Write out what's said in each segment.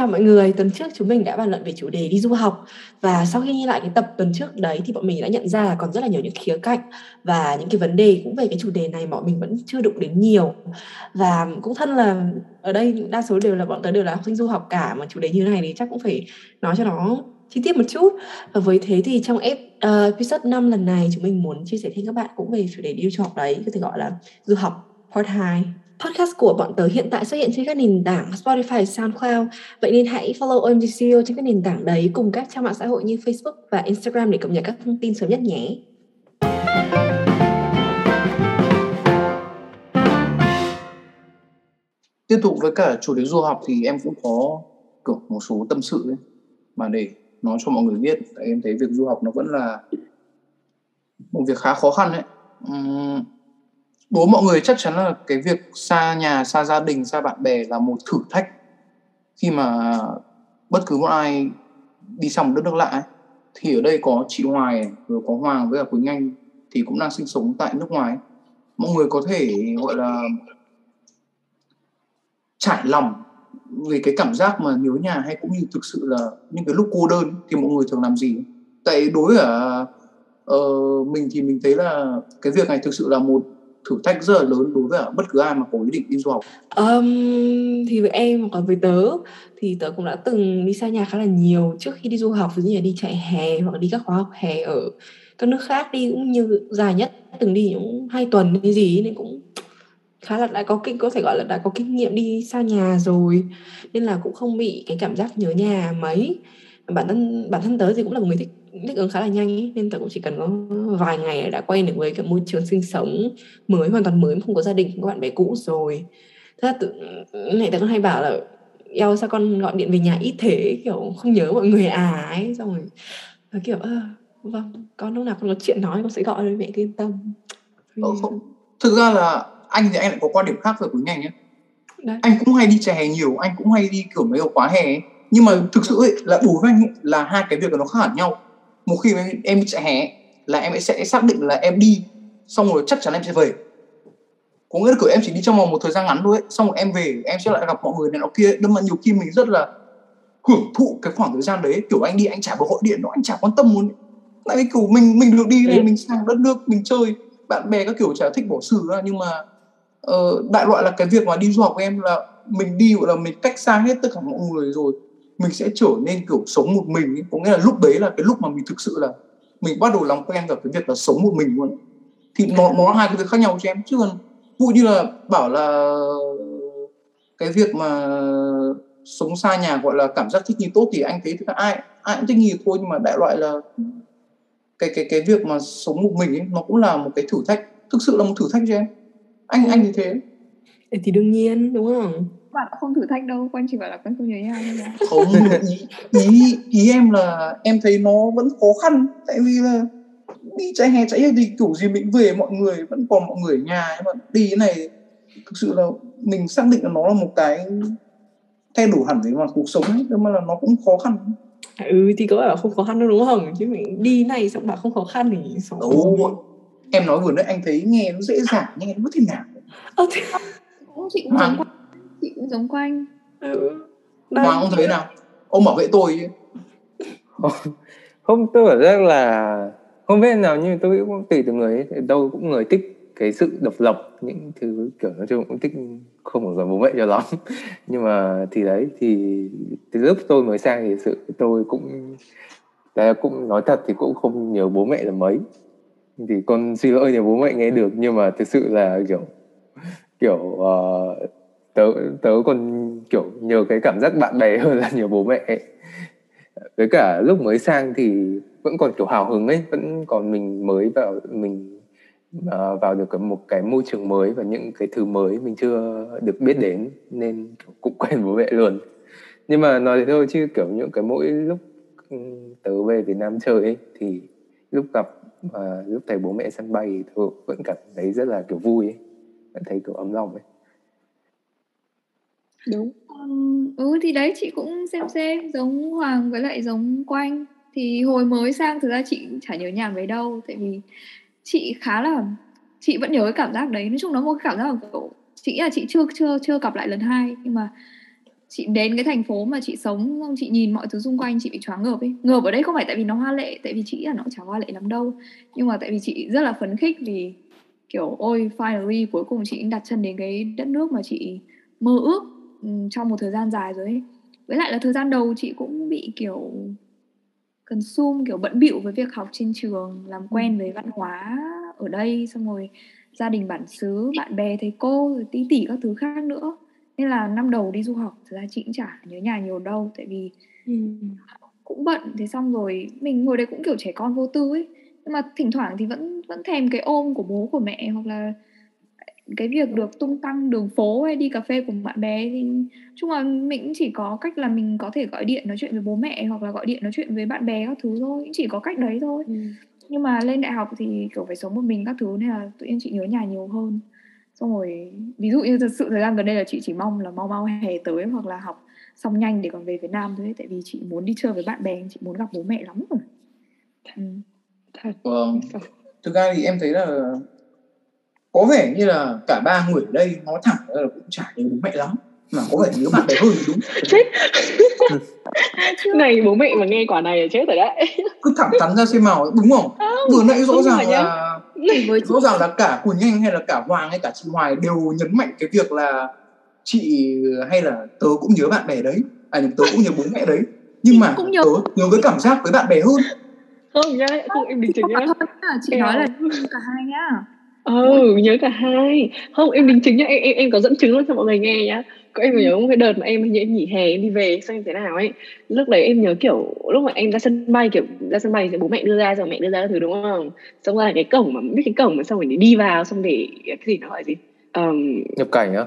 chào mọi người, tuần trước chúng mình đã bàn luận về chủ đề đi du học. Và sau khi nghe lại cái tập tuần trước đấy thì bọn mình đã nhận ra là còn rất là nhiều những khía cạnh và những cái vấn đề cũng về cái chủ đề này bọn mình vẫn chưa đụng đến nhiều. Và cũng thân là ở đây đa số đều là bọn tớ đều là học sinh du học cả mà chủ đề như này thì chắc cũng phải nói cho nó chi tiết một chút. Và với thế thì trong ờ, episode 5 lần này chúng mình muốn chia sẻ thêm các bạn cũng về chủ đề đi du học đấy có thể gọi là du học part 2 Podcast của bọn tớ hiện tại xuất hiện trên các nền tảng Spotify, SoundCloud. Vậy nên hãy follow OMGCO trên các nền tảng đấy cùng các trang mạng xã hội như Facebook và Instagram để cập nhật các thông tin sớm nhất nhé. Tiếp tục với cả chủ đề du học thì em cũng có kiểu một số tâm sự ấy, mà để nói cho mọi người biết. Tại em thấy việc du học nó vẫn là một việc khá khó khăn đấy. Uhm, đối mọi người chắc chắn là cái việc xa nhà xa gia đình xa bạn bè là một thử thách khi mà bất cứ một ai đi sang một đất nước lạ ấy. thì ở đây có chị Hoài rồi có Hoàng với cả Quỳnh Anh thì cũng đang sinh sống tại nước ngoài mọi người có thể gọi là trải lòng về cái cảm giác mà nhớ nhà hay cũng như thực sự là những cái lúc cô đơn thì mọi người thường làm gì tại đối ở uh, mình thì mình thấy là cái việc này thực sự là một thử thách rất là lớn đối với bất cứ ai mà có ý định đi du học. Um, thì với em còn với tớ thì tớ cũng đã từng đi xa nhà khá là nhiều trước khi đi du học ví dụ như là đi chạy hè hoặc đi các khóa học hè ở các nước khác đi cũng như dài nhất từng đi cũng hai tuần hay gì nên cũng khá là đã có kinh có thể gọi là đã có kinh nghiệm đi xa nhà rồi. Nên là cũng không bị cái cảm giác nhớ nhà mấy. Bản thân bản thân tớ thì cũng là một người thích thích ứng khá là nhanh ý, nên tớ cũng chỉ cần có vài ngày đã quay được với cái môi trường sinh sống mới hoàn toàn mới không có gia đình không có bạn bè cũ rồi. Thế là tự này tớ cũng hay bảo là eo sao con gọi điện về nhà ít thế? Kiểu không nhớ mọi người à ấy xong rồi và kiểu à, vâng con lúc nào con có chuyện nói con sẽ gọi với mẹ yên tâm. Ừ, không. thực ra là anh thì anh lại có quan điểm khác về quý ngành nhé anh cũng hay đi trà hè nhiều anh cũng hay đi kiểu mấy cái khóa hè ấy. nhưng mà thực sự ấy, là đối với anh ấy, là hai cái việc nó khác hẳn nhau một khi em, em chạy hè là em sẽ xác định là em đi xong rồi chắc chắn em sẽ về. Có nghĩa là kiểu em chỉ đi trong vòng một thời gian ngắn thôi ấy. xong rồi em về em sẽ lại gặp mọi người này nó kia đâm mà nhiều khi mình rất là hưởng thụ cái khoảng thời gian đấy kiểu anh đi anh chả có gọi điện nó anh chả quan tâm luôn tại vì kiểu mình mình được đi này mình sang đất nước mình chơi bạn bè các kiểu chả thích bỏ xử ra nhưng mà uh, đại loại là cái việc mà đi du học của em là mình đi gọi là mình cách xa hết tất cả mọi người rồi mình sẽ trở nên kiểu sống một mình ấy. có nghĩa là lúc đấy là cái lúc mà mình thực sự là mình bắt đầu làm quen กับ cái việc là sống một mình luôn. Thì nó nó hai cái việc khác nhau cho em. Chứ còn vụ như là bảo là cái việc mà sống xa nhà gọi là cảm giác thích nghi tốt thì anh thấy thì ai ai cũng thích nghi thôi. Nhưng mà đại loại là cái cái cái việc mà sống một mình ấy, nó cũng là một cái thử thách. Thực sự là một thử thách cho em. Anh anh như thế. Thì đương nhiên đúng không bạn không thử thách đâu quan chỉ bảo là con không nhớ nhau mà. Không ý, ý ý em là em thấy nó vẫn khó khăn tại vì là đi chạy hè chạy hè thì kiểu gì mình về mọi người vẫn còn mọi người ở nhà nhưng mà đi cái này thực sự là mình xác định là nó là một cái thay đổi hẳn về mặt cuộc sống ấy nhưng mà là nó cũng khó khăn. Ừ thì có bảo không khó khăn đâu đúng không? Chứ mình đi này xong bảo không khó khăn thì sống đâu em nói vừa nãy anh thấy nghe nó dễ dàng nghe nó thế nào ờ, thì... chị cũng giống chị cũng giống quanh. Ừ. Hoàng không thấy nào? Ông bảo vệ tôi chứ không tôi cảm giác là không biết nào nhưng tôi cũng tùy từ người ấy. tôi cũng người thích cái sự độc lập những thứ kiểu nói chung cũng thích không ở gần bố mẹ cho lắm. Nhưng mà thì đấy thì từ lúc tôi mới sang thì sự tôi cũng đấy, cũng nói thật thì cũng không nhớ bố mẹ là mấy. Thì con xin lỗi nếu bố mẹ nghe được nhưng mà thực sự là kiểu kiểu uh, tớ tớ còn kiểu nhờ cái cảm giác bạn bè hơn là nhiều bố mẹ ấy. với cả lúc mới sang thì vẫn còn kiểu hào hứng ấy. Vẫn còn mình mới vào mình uh, vào được một cái môi trường mới và những cái thứ mới mình chưa được biết đến. Nên cũng quen bố mẹ luôn. Nhưng mà nói thế thôi chứ kiểu những cái mỗi lúc ừ, tớ về Việt Nam chơi ấy thì lúc gặp và lúc thấy bố mẹ sân bay thì tôi vẫn cảm thấy rất là kiểu vui ấy. Vẫn thấy kiểu ấm lòng ấy đúng. Um, ừ thì đấy chị cũng xem xem giống Hoàng với lại giống Quanh. Thì hồi mới sang thực ra chị chả nhớ nhà mấy đâu tại vì chị khá là chị vẫn nhớ cái cảm giác đấy. Nói chung nó một cái cảm giác là kiểu chị là chị chưa chưa chưa gặp lại lần hai nhưng mà chị đến cái thành phố mà chị sống xong chị nhìn mọi thứ xung quanh chị bị choáng ngợp ấy. Ngợp ở đây không phải tại vì nó hoa lệ tại vì chị là nó chả hoa lệ lắm đâu. Nhưng mà tại vì chị rất là phấn khích vì kiểu ôi finally cuối cùng chị đặt chân đến cái đất nước mà chị mơ ước trong một thời gian dài rồi ấy. Với lại là thời gian đầu chị cũng bị kiểu consume kiểu bận bịu với việc học trên trường làm quen với văn hóa ở đây xong rồi gia đình bản xứ bạn bè thầy cô rồi tí tỉ các thứ khác nữa. Nên là năm đầu đi du học thực ra chị cũng chả nhớ nhà nhiều đâu tại vì ừ. cũng bận. Thế xong rồi mình ngồi đây cũng kiểu trẻ con vô tư ấy. Nhưng mà thỉnh thoảng thì vẫn vẫn thèm cái ôm của bố của mẹ hoặc là cái việc được tung tăng đường phố hay đi cà phê cùng bạn bè thì chung là mình cũng chỉ có cách là mình có thể gọi điện nói chuyện với bố mẹ hoặc là gọi điện nói chuyện với bạn bè các thứ thôi chỉ có cách đấy thôi. Ừ. nhưng mà lên đại học thì kiểu phải sống một mình các thứ nên là tự nhiên chị nhớ nhà nhiều hơn. Xong rồi ví dụ như thật sự thời gian gần đây là chị chỉ mong là mau mau hè tới hoặc là học xong nhanh để còn về Việt Nam thôi tại vì chị muốn đi chơi với bạn bè chị muốn gặp bố mẹ lắm rồi. Ừ. thật. Vâng. Thực ra thì em thấy là có vẻ như là cả ba người ở đây nói thẳng là cũng chả nhớ bố mẹ lắm. Mà có vẻ nhớ bạn bè hơn đúng. Chết. Này bố mẹ mà nghe quả này là chết rồi đấy. Cứ thẳng thắn ra xem màu đúng không? Vừa nãy rõ ràng là rõ ràng là cả quỳnh anh hay là cả hoàng hay cả chị hoài đều nhấn mạnh cái việc là chị hay là tớ cũng nhớ bạn bè đấy. À tớ cũng nhớ bố mẹ đấy. Nhưng mà tớ nhớ cái cảm giác với bạn bè hơn. Không nhá không em đình chỉnh nhá. Chị nói là cả hai nhá ừ nhớ cả hai. Không em đính chính nhá em em, em có dẫn chứng luôn cho mọi người nghe nhá. Có em nhớ một cái đợt mà em em nghỉ hè em đi về xong em thế nào ấy. Lúc đấy em nhớ kiểu lúc mà em ra sân bay kiểu ra sân bay thì bố mẹ đưa ra rồi mẹ đưa ra các thứ đúng không? Xong ra cái cổng mà biết cái cổng mà xong rồi đi vào xong để cái gì nó gọi gì? Um, nhập cảnh á?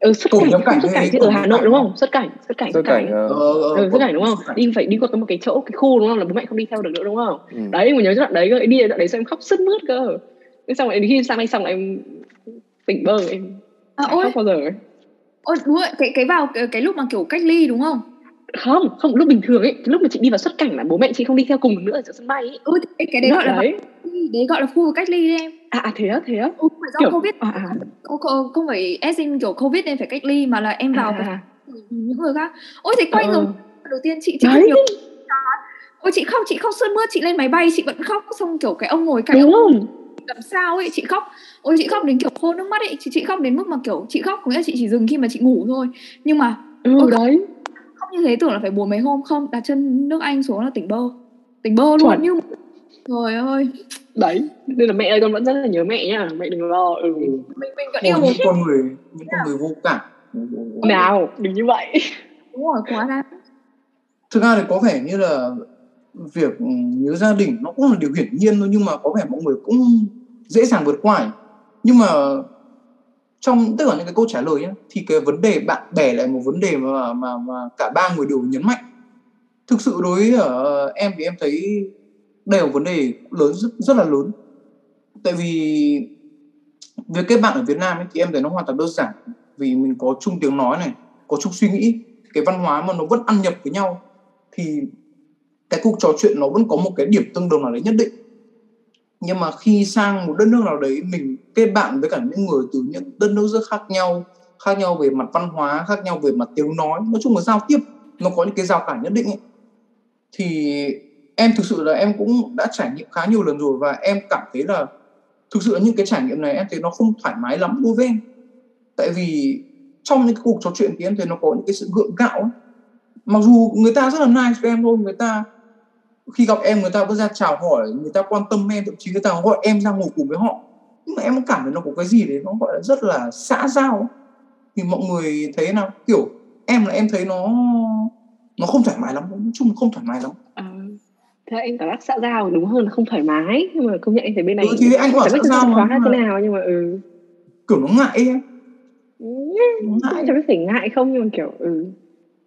ừ xuất cảnh nhập cảnh, xuất cảnh chứ ở Hà Nội đúng không? Xuất cảnh xuất cảnh xuất cảnh. ờ. ờ, ừ, xuất cảnh đúng không? đi phải đi qua một cái chỗ cái khu đúng không? Là bố mẹ không đi theo được nữa đúng không? Ừ. đấy mà nhớ đoạn đấy cơ đi đoạn đấy xem khóc sướt mướt cơ xong rồi khi sang đây xong là em tỉnh bơ em à, ôi. khóc bao giờ ấy. Ôi đúng rồi cái cái vào cái, cái lúc mà kiểu cách ly đúng không? Không không lúc bình thường ấy lúc mà chị đi vào xuất cảnh là bố mẹ chị không đi theo cùng nữa ở sân bay ấy. Ừ cái, cái đấy gọi là đấy. đấy gọi là khu cách ly đấy em. À, à thế á thế á. Ừ, phải do kiểu, covid. à, à. Không, không phải as in kiểu covid nên phải cách ly mà là em vào à, à. những người khác. Ôi thế quay ừ. rồi. Đầu tiên chị chị nhiều ôi chị không chị không sơn mướt chị lên máy bay chị vẫn khóc. Xong kiểu cái ông ngồi cạnh Đúng ông làm sao ấy chị khóc. Ôi chị khóc đến kiểu khô nước mắt ấy. Chị, chị khóc đến mức mà kiểu chị khóc có nghĩa là chị chỉ dừng khi mà chị ngủ thôi. Nhưng mà ừ ôi, đấy. khóc như thế tưởng là phải buồn mấy hôm không? Đặt chân nước anh xuống là tỉnh bơ. Tỉnh bơ luôn. Nhưng trời ơi. Đấy nên là mẹ ơi con vẫn rất là nhớ mẹ nhá. Mẹ đừng lo. Ừ. Mình mình vẫn yêu một con người những con người vô cảm. Nào đừng như vậy. Đúng rồi quá đáng. Thực ra thì có vẻ như là việc ừ, nhớ gia đình nó cũng là điều hiển nhiên thôi nhưng mà có vẻ mọi người cũng dễ dàng vượt qua nhưng mà trong tất cả những cái câu trả lời ấy, thì cái vấn đề bạn bè lại một vấn đề mà mà mà cả ba người đều nhấn mạnh. Thực sự đối với uh, em thì em thấy đây là một vấn đề lớn rất rất là lớn. Tại vì việc kết bạn ở Việt Nam ấy, thì em thấy nó hoàn toàn đơn giản. Vì mình có chung tiếng nói này có chung suy nghĩ cái văn hóa mà nó vẫn ăn nhập với nhau thì cái cuộc trò chuyện nó vẫn có một cái điểm tương đồng nào đấy nhất định nhưng mà khi sang một đất nước nào đấy, mình, kết bạn với cả những người từ những đất nước rất khác nhau khác nhau về mặt văn hóa, khác nhau về mặt tiếng nói nói chung là giao tiếp, nó có những cái rào cản nhất định ấy. thì em thực sự là em cũng đã trải nghiệm khá nhiều lần rồi và em cảm thấy là thực sự là những cái trải nghiệm này em thấy nó không thoải mái lắm đối với em tại vì trong những cái cuộc trò chuyện thì em thấy nó có những cái sự gượng gạo ấy. mặc dù người ta rất là nice với em thôi, người ta khi gặp em người ta vẫn ra chào hỏi người ta quan tâm em thậm chí người ta gọi em ra ngồi cùng với họ. Nhưng mà em cảm thấy nó có cái gì đấy nó gọi là rất là xã giao. Thì mọi người thấy nào kiểu em là em thấy nó nó không thoải mái lắm nói chung không thoải mái lắm. À, thế anh cảm giác xã giao đúng hơn là không thoải mái. Nhưng mà công nhận anh thấy bên này ừ, thì anh bảo xã giao mà, mà. thế nào nhưng mà ừ. Kiểu nó ngại em. Ừ, ngại. chẳng biết phải ngại không nhưng mà kiểu ừ.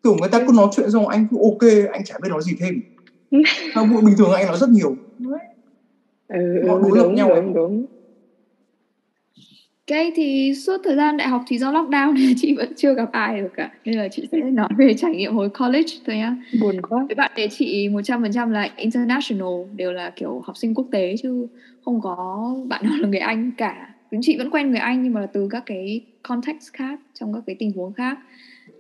Kiểu người ta cứ nói chuyện xong anh cứ ok anh chả biết nói gì thêm Sao bụi bình thường anh nói rất nhiều. Ừ, ừ, đối đúng, nhau đúng, đúng. Cái thì suốt thời gian đại học thì do lockdown nên chị vẫn chưa gặp ai được cả Nên là chị sẽ nói về trải nghiệm hồi college thôi nhá. Buồn quá. Với bạn ấy chị 100% là international Đều là kiểu học sinh quốc tế chứ không có bạn nào là người Anh cả. Chúng chị vẫn quen người Anh nhưng mà là từ các cái context khác Trong các cái tình huống khác.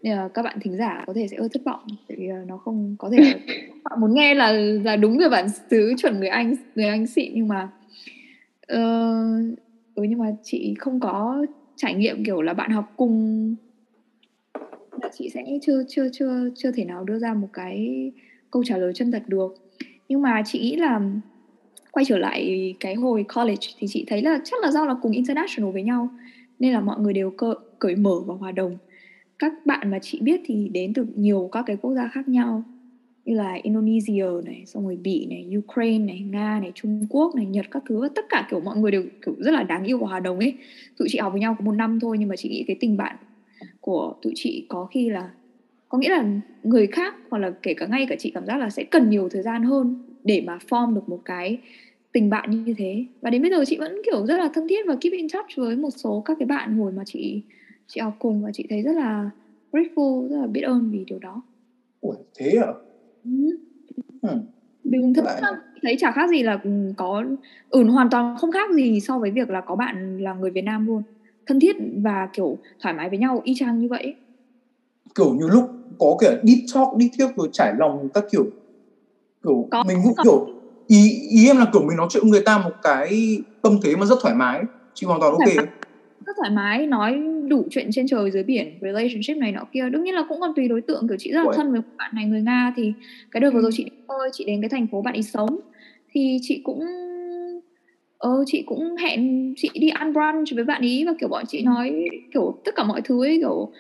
Nên là các bạn thính giả có thể sẽ hơi thất vọng tại vì nó không có thể họ muốn nghe là là đúng người bản xứ chuẩn người anh người anh xịn nhưng mà uh, ừ nhưng mà chị không có trải nghiệm kiểu là bạn học cùng là chị sẽ chưa chưa chưa chưa thể nào đưa ra một cái câu trả lời chân thật được. Nhưng mà chị nghĩ là quay trở lại cái hồi college thì chị thấy là chắc là do là cùng international với nhau nên là mọi người đều cơ, cởi mở và hòa đồng. Các bạn mà chị biết thì đến từ nhiều các cái quốc gia khác nhau như là Indonesia này, xong rồi Bỉ này, Ukraine này, Nga này, Trung Quốc này, Nhật các thứ tất cả kiểu mọi người đều kiểu rất là đáng yêu và hòa đồng ấy. Tụi chị học với nhau có một năm thôi nhưng mà chị nghĩ cái tình bạn của tụi chị có khi là có nghĩa là người khác hoặc là kể cả ngay cả chị cảm giác là sẽ cần nhiều thời gian hơn để mà form được một cái tình bạn như thế và đến bây giờ chị vẫn kiểu rất là thân thiết và keep in touch với một số các cái bạn hồi mà chị chị học cùng và chị thấy rất là grateful rất là biết ơn vì điều đó Ủa, thế à? Ừ. Bình thực Lại... thấy chả khác gì là có ừ hoàn toàn không khác gì so với việc là có bạn là người Việt Nam luôn. Thân thiết và kiểu thoải mái với nhau y chang như vậy kiểu như lúc có kiểu đi talk đi tiếp rồi trải lòng các kiểu. Kiểu có, mình cũng có. kiểu ý ý em là kiểu mình nói chuyện người ta một cái tâm thế mà rất thoải mái chị hoàn toàn ok. rất thoải mái nói đủ chuyện trên trời dưới biển relationship này nọ kia. Đương nhiên là cũng còn tùy đối tượng kiểu chị rất là thân với bạn này người nga thì cái đợt vừa rồi chị ơi chị đến cái thành phố bạn ấy sống thì chị cũng ờ chị cũng hẹn chị đi ăn brunch với bạn ý và kiểu bọn chị nói kiểu tất cả mọi thứ ấy kiểu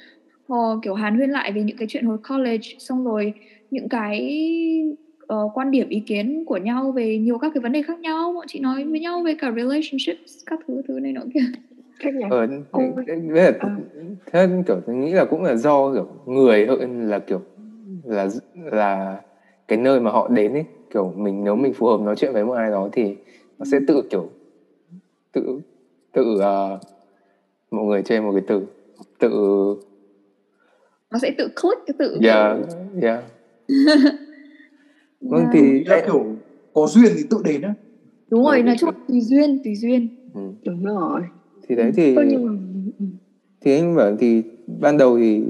họ kiểu hàn huyên lại về những cái chuyện hồi college. Xong rồi những cái uh, quan điểm ý kiến của nhau về nhiều các cái vấn đề khác nhau. Bọn chị nói với nhau về cả relationships các thứ thứ này nọ kia khác nhau ờ, là, à. thế kiểu tôi nghĩ là cũng là do kiểu người hơn là kiểu là là cái nơi mà họ đến ấy. Kiểu mình nếu mình phù hợp nói chuyện với một ai đó thì nó sẽ tự kiểu tự tự uh, mọi người chơi một cái từ tự nó sẽ tự click cái tự yeah yeah. Vâng yeah. thì là kiểu có duyên thì tự đến á. Đúng rồi nói chung tùy duyên tùy duyên. Ừ. đúng rồi thì đấy thì ừ, nhưng mà... Ừ. thì anh bảo thì ban đầu thì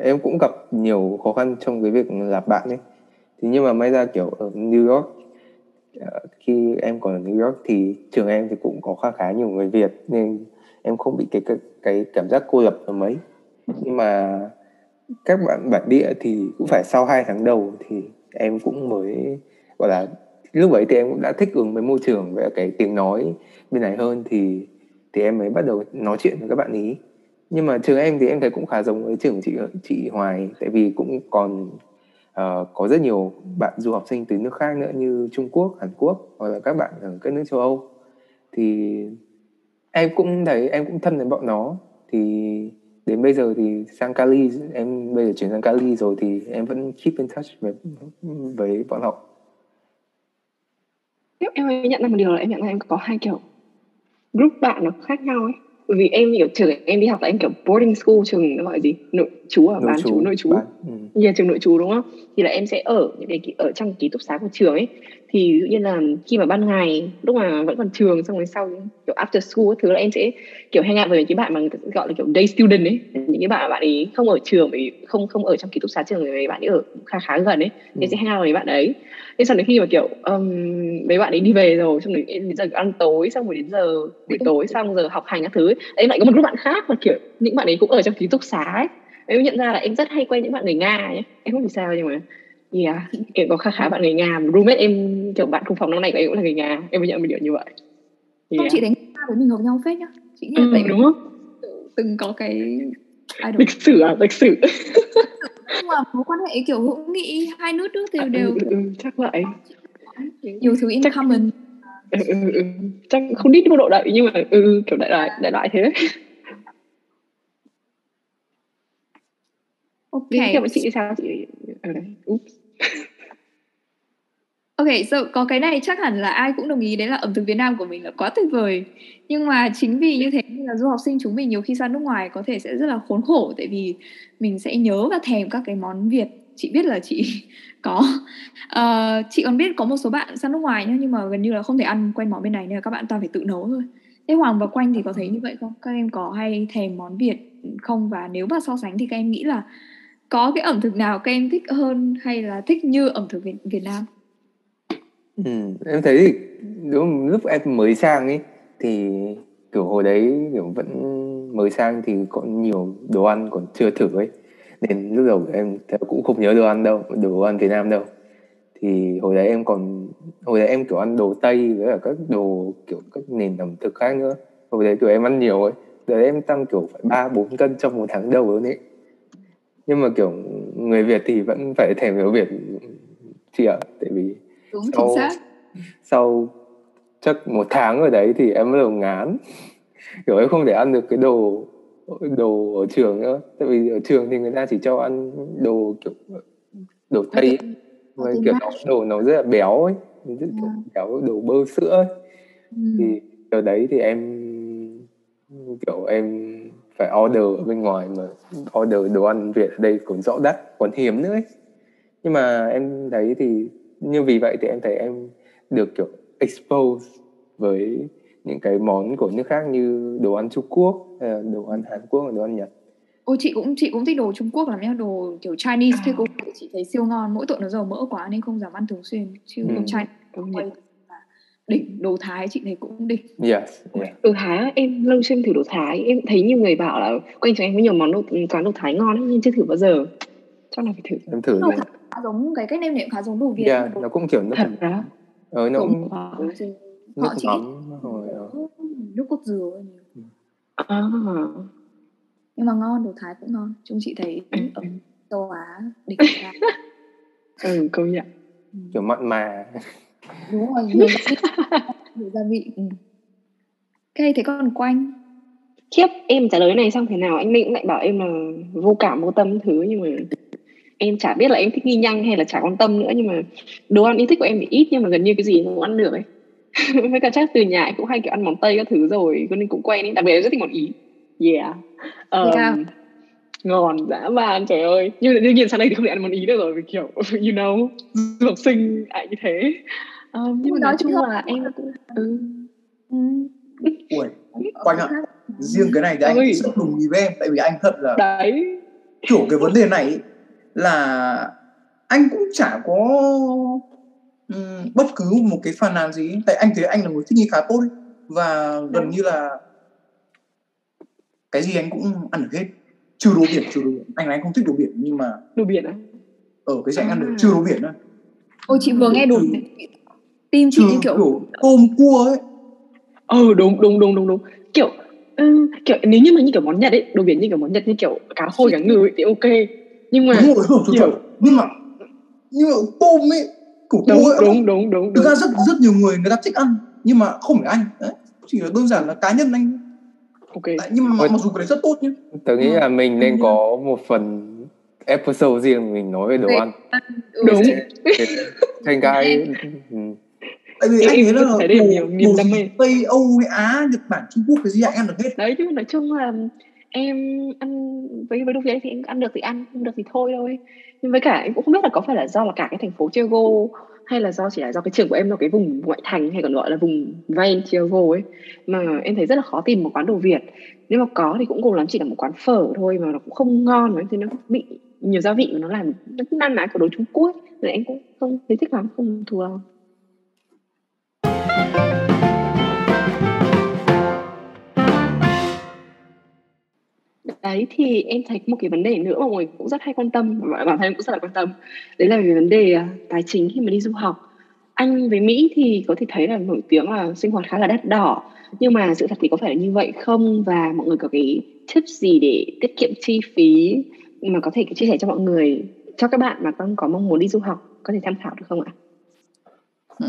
em cũng gặp nhiều khó khăn trong cái việc làm bạn ấy. Thì nhưng mà may ra kiểu ở New York ờ, khi em còn ở New York thì trường em thì cũng có khá khá nhiều người Việt nên em không bị cái cái, cái cảm giác cô lập ở mấy. Nhưng mà các bạn bản địa thì cũng phải sau 2 tháng đầu thì em cũng mới gọi là lúc ấy thì em cũng đã thích ứng với môi trường và cái tiếng nói bên này hơn. Thì thì em mới bắt đầu nói chuyện với các bạn ý. Nhưng mà trường em thì em thấy cũng khá giống với trường chị chị Hoài tại vì cũng còn uh, có rất nhiều bạn du học sinh từ nước khác nữa như Trung Quốc, Hàn Quốc hoặc là các bạn ở các nước châu Âu. Thì em cũng thấy em cũng thân với bọn nó. Thì đến bây giờ thì sang Cali em bây giờ chuyển sang Cali rồi thì em vẫn keep in touch với với bọn họ. Em nhận ra một điều là em nhận ra em có hai kiểu group bạn nó khác nhau ấy. Bởi vì em kiểu trường, em đi học là em kiểu boarding school trường, nó gọi gì? Nội chú à bán chú nội chú bán. Ừ. Yeah, trường nội chú đúng không thì là em sẽ ở những cái ở trong ký túc xá của trường ấy thì tự nhiên là khi mà ban ngày lúc mà vẫn còn trường xong rồi sau kiểu after school thứ là em sẽ kiểu hang out với những cái bạn mà gọi là kiểu day student ấy những cái bạn bạn ấy không ở trường bởi không không ở trong ký túc xá trường vì bạn ấy ở khá khá gần ấy ừ. em sẽ hang out với bạn đấy thế sau đến khi mà kiểu um, mấy bạn ấy đi về rồi xong rồi đến giờ ăn tối xong rồi đến giờ buổi tối xong giờ học hành các thứ ấy. em lại có một lúc bạn khác mà kiểu những bạn ấy cũng ở trong ký túc xá ấy em nhận ra là em rất hay quen những bạn người nga nhé. Em không biết sao nhưng mà yeah kiểu có khá khá bạn người nga. Roommate em kiểu bạn cùng phòng năm này của em cũng là người nga. Em mới nhận một điều như vậy. Yeah. không chị đánh với mình hợp nhau phết nhá. Chị nghĩ là ừ, đúng không? từng có cái lịch sử à? Lịch sử. Nhưng mà mối quan hệ kiểu hữu nghị hai nước nước đều đều ừ, ừ, chắc vậy. nhiều thứ in chắc... common. ừ, ừ, ừ. chắc không biết mức độ đậy nhưng mà ừ, kiểu đại loại đại loại thế ok theo chị sao chị ở đây Oops. Ok, so có cái này chắc hẳn là ai cũng đồng ý đấy là ẩm thực Việt Nam của mình là quá tuyệt vời. Nhưng mà chính vì như thế nên là du học sinh chúng mình nhiều khi sang nước ngoài có thể sẽ rất là khốn khổ tại vì mình sẽ nhớ và thèm các cái món Việt. Chị biết là chị có uh, chị còn biết có một số bạn sang nước ngoài nhá nhưng mà gần như là không thể ăn quen món bên này nên là các bạn toàn phải tự nấu thôi. thế Hoàng và Quanh thì có thấy như vậy không các em có hay thèm món Việt không và nếu mà so sánh thì các em nghĩ là có cái ẩm thực nào các em thích hơn hay là thích như ẩm thực Việt, Việt Nam? Ừ, em thấy đúng lúc em mới sang ấy thì kiểu hồi đấy kiểu vẫn mới sang thì còn nhiều đồ ăn còn chưa thử ấy. Nên lúc đầu em cũng không nhớ đồ ăn đâu đồ ăn Việt Nam đâu. Thì hồi đấy em còn hồi đấy em kiểu ăn đồ tây với cả các đồ kiểu các nền ẩm thực khác nữa. Hồi đấy kiểu em ăn nhiều ấy đấy em tăng kiểu phải ba bốn cân trong một tháng đầu luôn ấy nhưng mà kiểu người Việt thì vẫn phải thèm đồ Việt chị ạ tại vì đúng sau, chính xác sau chắc một tháng ở đấy thì em bắt đầu ngán kiểu em không thể ăn được cái đồ đồ ở trường nữa tại vì ở trường thì người ta chỉ cho ăn đồ kiểu đồ tây với kiểu nó đồ nó rất là béo ấy rất kiểu yeah. Dạ. béo đồ bơ sữa ấy. Ừ. thì ở đấy thì em kiểu em phải order ở bên ngoài mà order đồ ăn Việt ở đây còn rõ đắt còn hiếm nữa ấy nhưng mà em thấy thì như vì vậy thì em thấy em được kiểu expose với những cái món của nước khác như đồ ăn Trung Quốc là đồ ăn Hàn Quốc đồ ăn Nhật Ôi chị cũng chị cũng thích đồ Trung Quốc lắm nhá, đồ kiểu Chinese thì cũng chị thấy siêu ngon, mỗi tội nó dầu mỡ quá nên không dám ăn thường xuyên. Chứ ừ. đồ Chinese. Đỉnh, đồ Thái chị thấy cũng đỉnh. Yes, yeah. Đồ Thái em lâu chưa thử đồ Thái, em thấy nhiều người bảo là quanh cho em có nhiều món đồ quán đồ Thái ngon nhưng chưa thử bao giờ. Chắc là phải thử. Em thử. Đồ khá giống cái cách nêm nệm khá giống đồ Việt. Yeah, nó cũng kiểu nó thật đó. Ờ nó cũng họ chỉ rồi nước cốt dừa nhiều. À nhưng mà ngon đồ thái cũng ngon chúng chị thấy ở ừ. châu á đỉnh ra ừ công nhận ừ. kiểu mặn mà đúng rồi nhiều gia vị ừ. cái thế còn quanh. Khiếp em trả lời này xong thế nào? Anh Minh cũng lại bảo em là vô cảm vô tâm thứ nhưng mà em chả biết là em thích nghi nhanh hay là chả quan tâm nữa nhưng mà đồ ăn yêu thích của em thì ít nhưng mà gần như cái gì cũng ăn được ấy. Với cả chắc từ nhà em cũng hay kiểu ăn món tây các thứ rồi cho nên cũng quen ấy đặc biệt em rất thích món ý. Yeah. Um, yeah. ngon dã man trời ơi. Nhưng mà đương nhiên sang đây thì không thể ăn món ý được rồi vì kiểu you know. Du học sinh lại như thế um, nhưng mà nói chung là em cũng ừ. ừ. Ui, quanh ạ riêng cái này thì anh rất đồng ý với em tại vì anh thật là đấy. kiểu cái vấn đề này là anh cũng chả có um, bất cứ một cái phàn nàn gì. Tại anh thấy anh là người thích nghi khá tốt ấy. và gần như là cái gì anh cũng ăn được hết. Trừ đồ biển trừ đồ biển. Anh là anh không thích đồ biển nhưng mà đồ biển á ở cái gì anh ăn được trừ đồ biển á ôi chị vừa nghe đồ tim chị như kiểu, kiểu tôm cua ấy. Ừ đúng đúng đúng đúng đúng. Kiểu um, kiểu nếu như mà như kiểu món nhật ấy đồ biển như kiểu món nhật như kiểu cá khôi cá ngừ ấy, thì ok. Nhưng mà đúng rồi, đúng rồi, kiểu... nhưng mà nhưng mà tôm ấy củ đúng, ấy, đúng, đúng đúng đúng thực ra rất rất nhiều người người ta thích ăn nhưng mà không phải anh. Đấy chỉ là đơn giản là cá nhân anh. Ok. Tại, nhưng mà mặc dù cái đấy rất tốt nhé tớ nghĩ là mình nên có một phần episode riêng mình nói về đồ ăn. đúng. thành cái ừ. Tại vì anh thấy là thấy đồ, nhiều niềm đam mê. Tây âu á nhật bản trung quốc cái gì ăn được hết? Đấy chứ nói chung là em ăn với với đồ việt thì em ăn được thì ăn không được thì thôi thôi. Nhưng với cả em cũng không biết là có phải là do là cả cái thành phố Chicago hay là do chỉ là do cái trường của em là cái vùng ngoại thành hay còn gọi là vùng ven Chicago ấy mà em thấy rất là khó tìm một quán đồ Việt. Nếu mà có thì cũng cùng lắm chỉ là một quán phở thôi mà nó cũng không ngon mà thì nó bị nhiều gia vị mà nó làm nó cũng nan ná của đồ Trung Quốc nên em cũng không thấy thích lắm không thua đấy, thì em thấy một cái vấn đề nữa mà mọi người cũng rất hay quan tâm và bản thân em cũng rất là quan tâm đấy là về vấn đề à, tài chính khi mà đi du học anh với Mỹ thì có thể thấy là nổi tiếng là sinh hoạt khá là đắt đỏ, nhưng mà sự thật thì có phải là như vậy không và mọi người có cái tip gì để tiết kiệm chi phí mà có thể chia sẻ cho mọi người, cho các bạn mà đang có mong muốn đi du học, có thể tham khảo được không ạ? Ừ.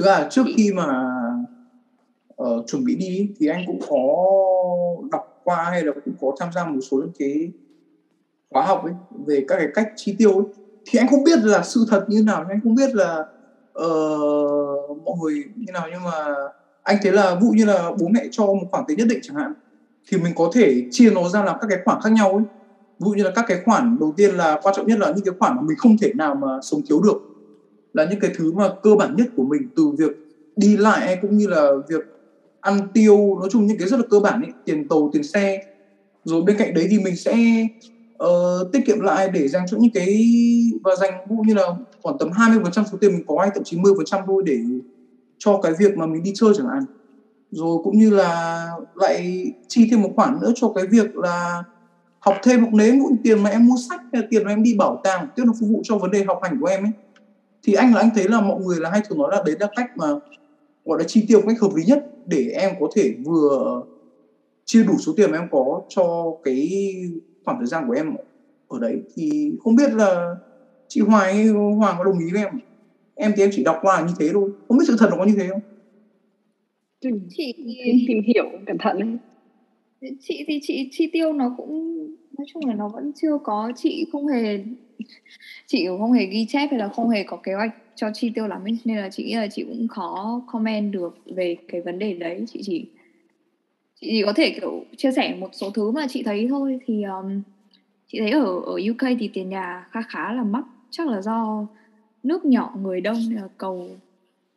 Thực ra trước khi mà uh, chuẩn bị đi thì anh cũng có đọc qua hay là cũng có tham gia một số những cái khóa học ấy về các cái cách chi tiêu ấy. Thì anh không biết là sự thật như nào anh không biết là uh, mọi người như nào nhưng mà anh thấy là vụ như là bố mẹ cho một khoản tiền nhất định chẳng hạn thì mình có thể chia nó ra làm các cái khoản khác nhau ấy. Ví dụ như là các cái khoản đầu tiên là quan trọng nhất là những cái khoản mà mình không thể nào mà sống thiếu được là những cái thứ mà cơ bản nhất của mình từ việc đi lại cũng như là việc ăn tiêu nói chung những cái rất là cơ bản ấy, tiền tàu tiền xe. Rồi bên cạnh đấy thì mình sẽ uh, tiết kiệm lại để dành cho những cái và dành ví như là khoảng tầm 20% số tiền mình có hay thậm chí 10% thôi để cho cái việc mà mình đi chơi chẳng hạn. Rồi cũng như là lại chi thêm một khoản nữa cho cái việc là học thêm một nếm cũng tiền mà em mua sách hay tiền mà em đi bảo tàng tiếp là phục vụ cho vấn đề học hành của em ấy thì anh là anh thấy là mọi người là hay thường nói là đấy là cách mà gọi là chi tiêu cách hợp lý nhất để em có thể vừa chia đủ số tiền mà em có cho cái khoảng thời gian của em ở đấy. Thì không biết là chị Hoài Hoàng có đồng ý với em? Em thì em chỉ đọc qua như thế thôi. Không biết sự thật nó có như thế không? Chị tìm hiểu cẩn thận đấy. Chị thì chị chi tiêu nó cũng nói chung là nó vẫn chưa có chị không hề chị cũng không hề ghi chép hay là không hề có kế hoạch cho chi tiêu lắm ấy. nên là chị nghĩ là chị cũng khó comment được về cái vấn đề đấy. Chị chỉ chị chỉ có thể kiểu chia sẻ một số thứ mà chị thấy thôi. Thì um, chị thấy ở ở UK thì tiền nhà khá khá là mắc. Chắc là do nước nhỏ người đông là cầu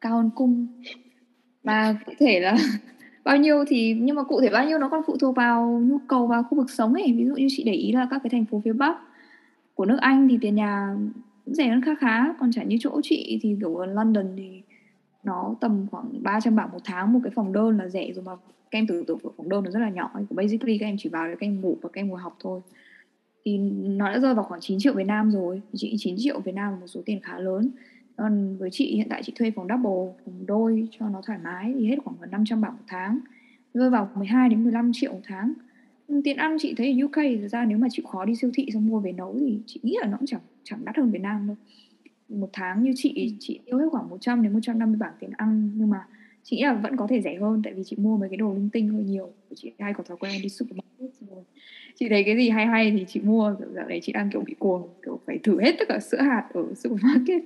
cao hơn cung. Và cụ thể là bao nhiêu thì nhưng mà cụ thể bao nhiêu nó còn phụ thuộc vào nhu cầu và khu vực sống ấy. Ví dụ như chị để ý là các cái thành phố phía bắc của nước Anh thì tiền nhà cũng rẻ hơn khá khá, còn chẳng như chỗ chị thì, kiểu, ở London thì nó tầm khoảng 300 bảng một tháng một cái phòng đơn là rẻ rồi mà các em tưởng tượng phòng đơn nó rất là nhỏ. Basically các em chỉ vào để các em ngủ và các em ngồi học thôi. Thì nó đã rơi vào khoảng 9 triệu Việt Nam rồi. Chị 9 triệu Việt Nam là một số tiền khá lớn. Còn với chị, hiện tại chị thuê phòng double, phòng đôi cho nó thoải mái thì hết khoảng gần 500 bảng một tháng. Rơi vào 12 đến 15 triệu một tháng tiền ăn chị thấy ở UK thực ra nếu mà chịu khó đi siêu thị xong mua về nấu thì chị nghĩ là nó cũng chẳng chẳng đắt hơn Việt Nam đâu. Một tháng như chị chị tiêu hết khoảng 100 đến 150 bảng tiền ăn nhưng mà chị nghĩ là vẫn có thể rẻ hơn tại vì chị mua mấy cái đồ linh tinh hơi nhiều. Chị hay có thói quen đi supermarket rồi chị thấy cái gì hay hay thì chị mua kiểu dạo này chị đang kiểu bị cuồng kiểu phải thử hết tất cả sữa hạt ở supermarket.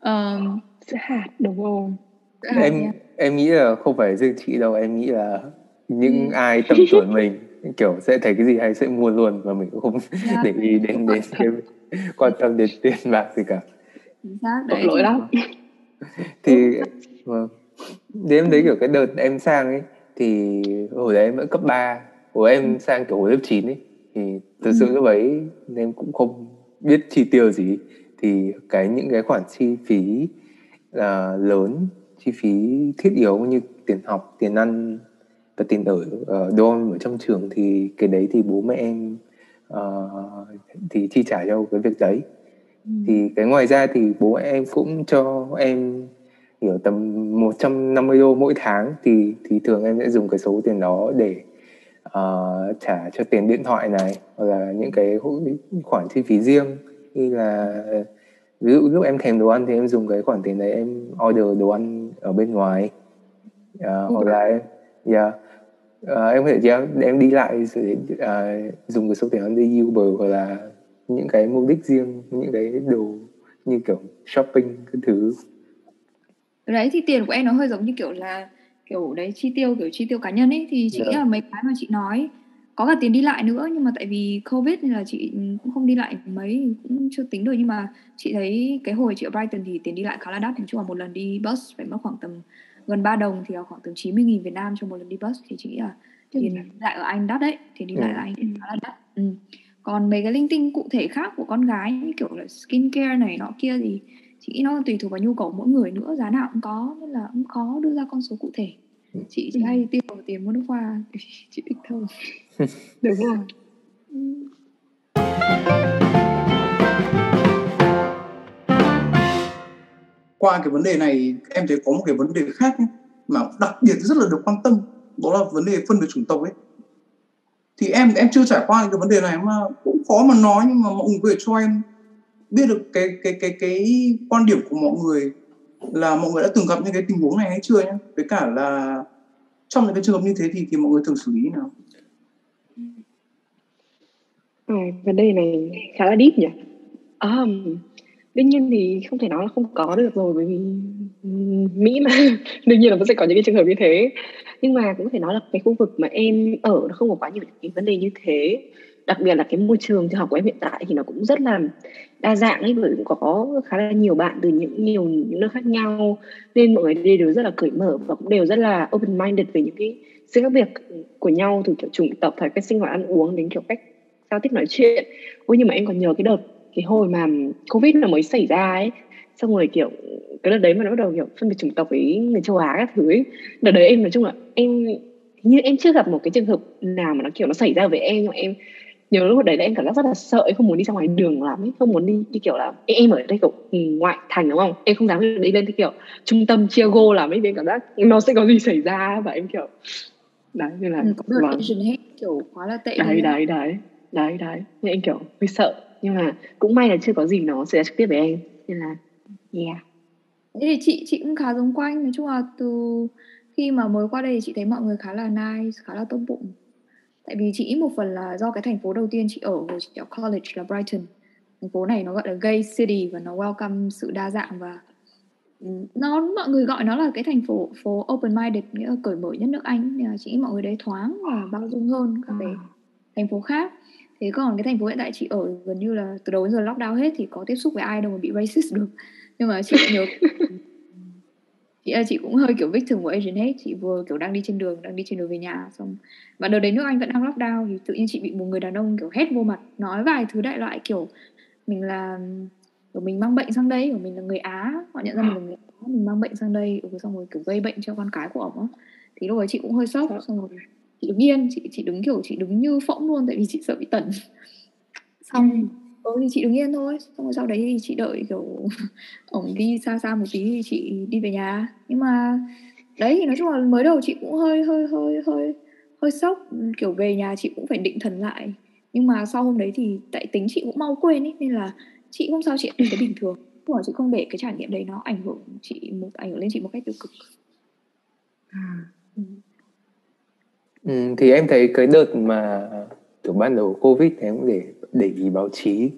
Um, sữa hạt đúng không em nha. em nghĩ là không phải riêng chị đâu em nghĩ là những ừ. ai tầm tuổi mình kiểu sẽ thấy cái gì hay sẽ mua luôn và mình cũng không. Dạ. để ý đến đến cái quan tâm đến tiền bạc gì cả đấy lỗi lắm thì vâng thì em thấy kiểu cái đợt em sang ấy thì hồi đấy em vẫn cấp 3 hồi em ừ. sang kiểu hồi lớp 9 ấy thì thực sự ừ. lúc ấy em cũng không biết chi tiêu gì thì cái những cái khoản chi phí là lớn chi phí thiết yếu như tiền học tiền ăn và tiền ở uh, đồ ở trong trường thì cái đấy thì bố mẹ em uh, thì chi trả cho cái việc đấy. Ừ. thì cái ngoài ra thì bố mẹ em cũng cho em hiểu tầm 150 đô mỗi tháng thì thì thường em sẽ dùng cái số tiền đó để uh, trả cho tiền điện thoại này hoặc là những cái khoản chi phí riêng. Như là ví dụ lúc em thèm đồ ăn thì em dùng cái khoản tiền đấy em order đồ ăn ở bên ngoài. Uh, hoặc là em yeah, uh, em có thể em, em đi lại để uh, dùng cái số tiền em đi Uber hoặc là những cái mục đích riêng những cái đồ như kiểu shopping cái thứ. Đấy thì tiền của em nó hơi giống như kiểu là kiểu đấy chi tiêu kiểu chi tiêu cá nhân ấy. Thì chị yeah. nghĩ là mấy cái mà chị nói có cả tiền đi lại nữa nhưng mà tại vì covid nên là chị cũng không đi lại mấy cũng chưa tính được. Nhưng mà chị thấy cái hồi chị ở Brighton thì tiền đi lại khá là đắt nói chung là một lần đi bus phải mất khoảng tầm gần 3 đồng thì khoảng tầm 90 nghìn Việt Nam cho một lần đi bus. Thì chị nghĩ là tiền lại ở Anh đắt đấy thì đi lại ở Anh khá là đắt. Ừ. còn mấy cái linh tinh cụ thể khác của con gái như kiểu là skincare này nọ kia thì chị nghĩ nó tùy thuộc vào nhu cầu mỗi người nữa. Giá nào cũng có nên là cũng khó đưa ra con số cụ thể. Ừ. chị chỉ hay tiêu tiền mua nước hoa. Chị thích thôi. Đúng rồi qua cái vấn đề này em thấy có một cái vấn đề khác ấy, mà đặc biệt rất là được quan tâm đó là vấn đề phân biệt chủng tộc ấy. Thì em em chưa trải qua cái vấn đề này mà cũng khó mà nói nhưng mà mọi người cho em biết được cái cái cái cái quan điểm của mọi người là mọi người đã từng gặp những cái tình huống này hay chưa nhé. Với cả là trong những cái trường hợp như thế thì thì mọi người thường xử lý nào? À, vấn đề này khá là deep nhỉ. Um, đương nhiên thì không thể nói là không có được rồi, bởi vì mỹ mà. Đương nhiên là vẫn sẽ có những cái trường hợp như thế. Nhưng mà cũng thể nói là cái khu vực mà em ở nó không có quá nhiều cái vấn đề như thế. Đặc biệt là cái môi trường trường học của em hiện tại thì nó cũng rất là đa dạng ấy, bởi cũng có khá là nhiều bạn từ những nhiều, những nơi khác nhau. Nên mọi người đều rất là cởi mở và cũng đều rất là open minded về những cái sự khác biệt của nhau, từ kiểu chủng tộc thói cách sinh hoạt, ăn uống, đến kiểu cách giao tiếp nói chuyện. Ôi, nhưng mà em còn nhớ cái đợt cái hồi mà covid nó mới xảy ra ấy xong rồi kiểu cái đợt đấy mà nó bắt đầu kiểu phân biệt chủng tộc với người châu á các thứ ấy đợt đấy em nói chung là em như em chưa gặp một cái trường hợp nào mà nó kiểu nó xảy ra với em nhưng mà em nhớ lúc đấy là em cảm giác rất là sợ em không muốn đi ra ngoài đường lắm ấy không muốn đi đi kiểu là em ở đây kiểu ừ, ngoại thành đúng không? Em không dám đi lên cái kiểu trung tâm Chicago làm ấy em cảm giác nó sẽ có gì xảy ra và em kiểu đấy như là ừ, có được vâng. hết kiểu quá là tệ đấy đấy đấy đấy đấy nên em kiểu hơi sợ nhưng mà cũng may là chưa có gì nó xảy ra trực tiếp với em nên là yeah. Thế thì chị chị cũng khá giống quanh nói chung là từ khi mà mới qua đây chị thấy mọi người khá là nice khá là tốt bụng. Tại vì chị một phần là do cái thành phố đầu tiên chị ở hồi chị ở college là Brighton. Thành phố này nó gọi là gay city và nó welcome sự đa dạng và nó mọi người gọi nó là cái thành phố phố open minded nghĩa là cởi mở nhất nước Anh. Nên là chị mọi người đấy thoáng và bao dung hơn các cái thành phố khác thế còn cái thành phố hiện tại chị ở gần như là từ đầu đến giờ lockdown hết thì có tiếp xúc với ai đâu mà bị racist được. Nhưng mà chị nhớ chị là chị cũng hơi kiểu victim của Asian hate. Chị vừa kiểu đang đi trên đường đang đi trên đường về nhà xong và đợt đấy nước Anh vẫn đang lockdown thì tự nhiên chị bị một người đàn ông kiểu hét vô mặt nói vài thứ đại loại kiểu mình là kiểu mình mang bệnh sang đây của mình là người Á. Họ nhận ra mình là người Á mình mang bệnh sang đây ừ, xong rồi kiểu gây bệnh cho con cái của ông á thì lúc ấy chị cũng hơi sốc xong rồi chị đứng yên chị chị đứng kiểu chị đứng như phỗng luôn tại vì chị sợ bị tẩn xong ừ thì chị đứng yên thôi. Xong rồi sau đấy thì chị đợi kiểu ổng đi xa xa một tí thì chị đi về nhà. Nhưng mà đấy thì nói chung là mới đầu chị cũng hơi hơi hơi hơi hơi sốc. Kiểu về nhà chị cũng phải định thần lại. Nhưng mà sau hôm đấy thì tại tính chị cũng mau quên ấy nên là chị không sao chị thấy bình thường. Mà chị không để cái trải nghiệm đấy nó ảnh hưởng chị một ảnh hưởng lên chị một cách tiêu cực. À. ừ. Thì em thấy cái đợt mà kiểu ban đầu covid thì em cũng để để ý báo chí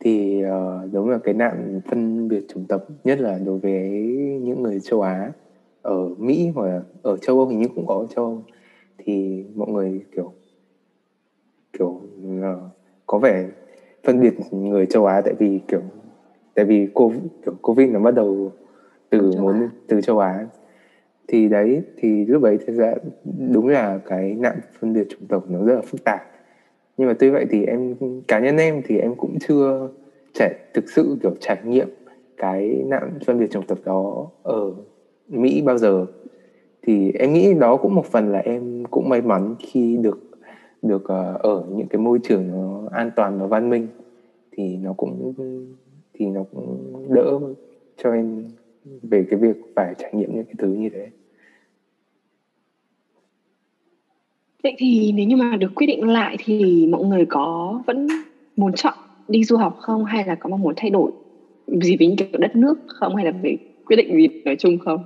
thì uh, đúng là cái nạn phân biệt chủng tộc nhất là đối với những người châu Á ở Mỹ hoặc là ở châu Âu hình như cũng có ở châu Âu thì mọi người kiểu kiểu uh, có vẻ phân biệt người châu Á tại vì kiểu tại vì covid, kiểu covid nó bắt đầu từ châu muốn Á. từ châu Á thì đấy, thì lúc đấy thì ra đúng là cái nạn phân biệt chủng tộc nó rất là phức tạp. Nhưng mà tuy vậy thì em, cá nhân em thì em cũng chưa trải, thực sự kiểu trải nghiệm cái nạn phân biệt chủng tộc đó ở Mỹ bao giờ. Thì em nghĩ đó cũng một phần là em cũng may mắn khi được được ờ, ở những cái môi trường nó an toàn, nó văn minh. Thì nó cũng, thì nó cũng đỡ cho em về cái việc phải trải nghiệm những cái thứ như thế Vậy thì nếu như mà được quyết định lại thì mọi người có vẫn muốn chọn đi du học không hay là có mong muốn thay đổi gì với kiểu đất nước không hay là về quyết định gì nói chung không?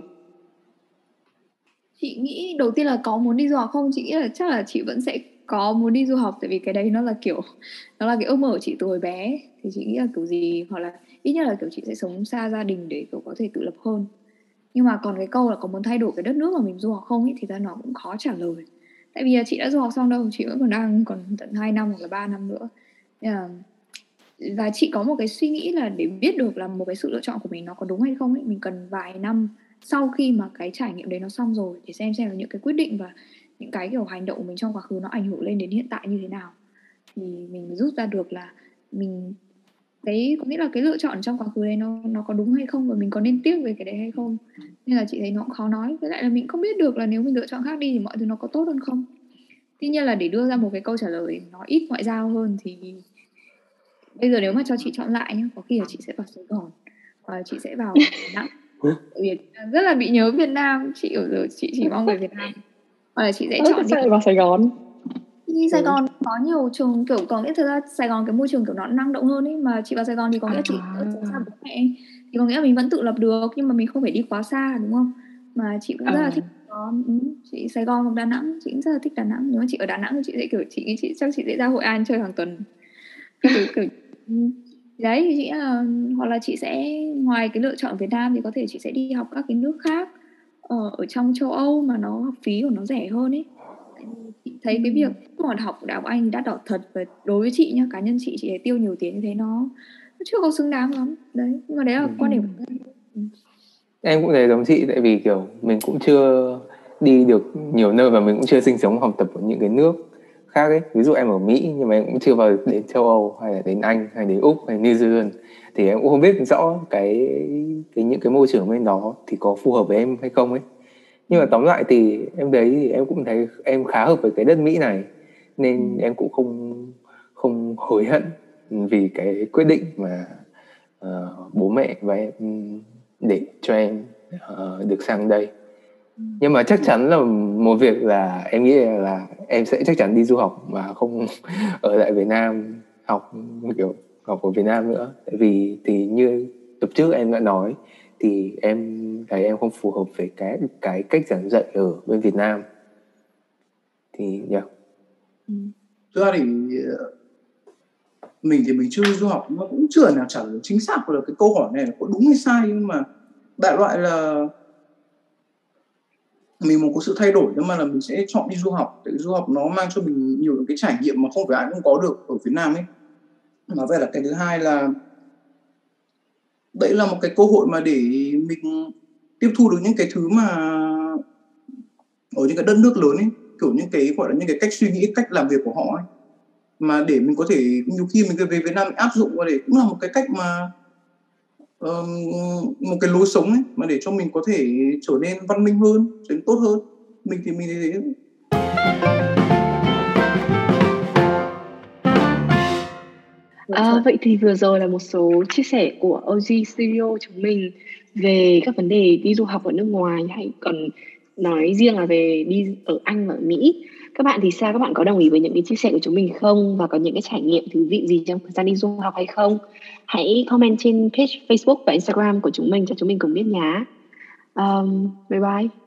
Chị nghĩ đầu tiên là có muốn đi du học không? Chị nghĩ là chắc là chị vẫn sẽ có muốn đi du học tại vì cái đấy nó là kiểu nó là cái ước mơ của chị từ hồi bé thì chị nghĩ là kiểu gì hoặc là ít nhất là kiểu chị sẽ sống xa gia đình để kiểu có thể tự lập hơn. Nhưng mà còn cái câu là có muốn thay đổi cái đất nước mà mình du học không ấy thì ra nó cũng khó trả lời. Tại vì chị đã du học xong đâu chị vẫn còn đang còn tận 2 năm hoặc là 3 năm nữa. Là, và chị có một cái suy nghĩ là để biết được là một cái sự lựa chọn của mình nó có đúng hay không ấy mình cần vài năm sau khi mà cái trải nghiệm đấy nó xong rồi để xem xem là những cái quyết định và những cái kiểu hành động của mình trong quá khứ nó ảnh hưởng lên đến hiện tại như thế nào. Thì mình rút ra được là mình cái có nghĩa là cái lựa chọn trong quá khứ đấy nó nó có đúng hay không và mình có nên tiếc về cái đấy hay không? Nên là chị thấy nó cũng khó nói. Với lại là mình không biết được là nếu mình lựa chọn khác đi thì mọi thứ nó có tốt hơn không? Tuy nhiên là để đưa ra một cái câu trả lời nó ít ngoại giao hơn thì bây giờ nếu mà cho chị chọn lại nhá có khi là chị sẽ vào sài gòn và chị sẽ vào vì rất là bị nhớ việt nam. Chị ở giờ chị chỉ mong về việt nam hoặc là chị sẽ chọn đi vào sài gòn. Đi Sài ừ. Gòn có nhiều trường kiểu có nghĩa thực ra Sài Gòn cái môi trường kiểu nó năng động hơn ấy mà chị vào Sài Gòn thì có nghĩa chị ở xa bố mẹ thì có nghĩa là mình vẫn tự lập được nhưng mà mình không phải đi quá xa đúng không? Mà chị cũng rất là à. thích có ừ, chị Sài Gòn hoặc Đà Nẵng chị cũng rất là thích Đà Nẵng. Nếu mà chị ở Đà Nẵng thì chị sẽ kiểu chị chị chắc chị sẽ ra Hội An chơi hàng tuần. Kiểu, kiểu ừ. đấy thì chị là hoặc là chị sẽ ngoài cái lựa chọn Việt Nam thì có thể chị sẽ đi học các cái nước khác ở, ở trong châu Âu mà nó học phí của nó rẻ hơn ấy thấy ừ. cái việc còn học đại học Anh đã đỏ thật và đối với chị nhá cá nhân chị chị thấy tiêu nhiều tiền như thế nó, nó chưa có xứng đáng lắm đấy nhưng mà đấy là ừ. quan điểm của em em cũng thấy giống chị tại vì kiểu mình cũng chưa đi được nhiều nơi và mình cũng chưa sinh sống học tập ở những cái nước khác ấy ví dụ em ở Mỹ nhưng mà em cũng chưa vào đến châu Âu hay là đến Anh hay đến Úc hay New Zealand thì em cũng không biết rõ cái cái những cái môi trường bên đó thì có phù hợp với em hay không ấy nhưng mà tóm lại thì em đấy thì em cũng thấy em khá hợp với cái đất Mỹ này nên ừ. em cũng không không hối hận vì cái quyết định mà uh, bố mẹ và em để cho em uh, được sang đây. Nhưng mà chắc chắn là một việc là em nghĩ là em sẽ chắc chắn đi du học mà không ở lại Việt Nam học kiểu học ở Việt Nam nữa tại vì thì như tập trước em đã nói thì em thấy em không phù hợp với cái cái cách giảng dạy ở bên Việt Nam thì yeah. Ừ. Thực ra thì ờ, mình thì mình chưa đi du học nó cũng chưa nào trả lời chính xác là cái câu hỏi này là có đúng hay sai nhưng mà đại loại là mình muốn có sự thay đổi, nhưng mà là mình sẽ chọn đi du học, tại du học nó mang cho mình nhiều những cái trải nghiệm mà không phải ai cũng có được ở Việt Nam ấy. Mà vậy là cái thứ hai là đấy là một cái cơ hội mà để mình tiếp thu được những cái thứ mà ở những cái đất nước lớn ấy, kiểu những cái, gọi là những cái cách suy nghĩ, cách làm việc của họ ấy. Mà để mình có thể, nhiều khi mình về Việt Nam mình áp dụng vào để cũng là một cái cách mà một cái lối sống ấy mà để cho mình có thể trở nên văn minh hơn trở nên tốt hơn mình thì mình thấy thế À, vậy thì vừa rồi là một số chia sẻ của OG Studio chúng mình về các vấn đề đi du học ở nước ngoài hay còn nói riêng là về đi ở Anh và ở Mỹ. Các bạn thì sao? Các bạn có đồng ý với những cái chia sẻ của chúng mình không? Và có những cái trải nghiệm thú vị gì trong thời gian đi du học hay không? Hãy comment trên page Facebook và Instagram của chúng mình cho chúng mình cùng biết nhé. Um, bye bye.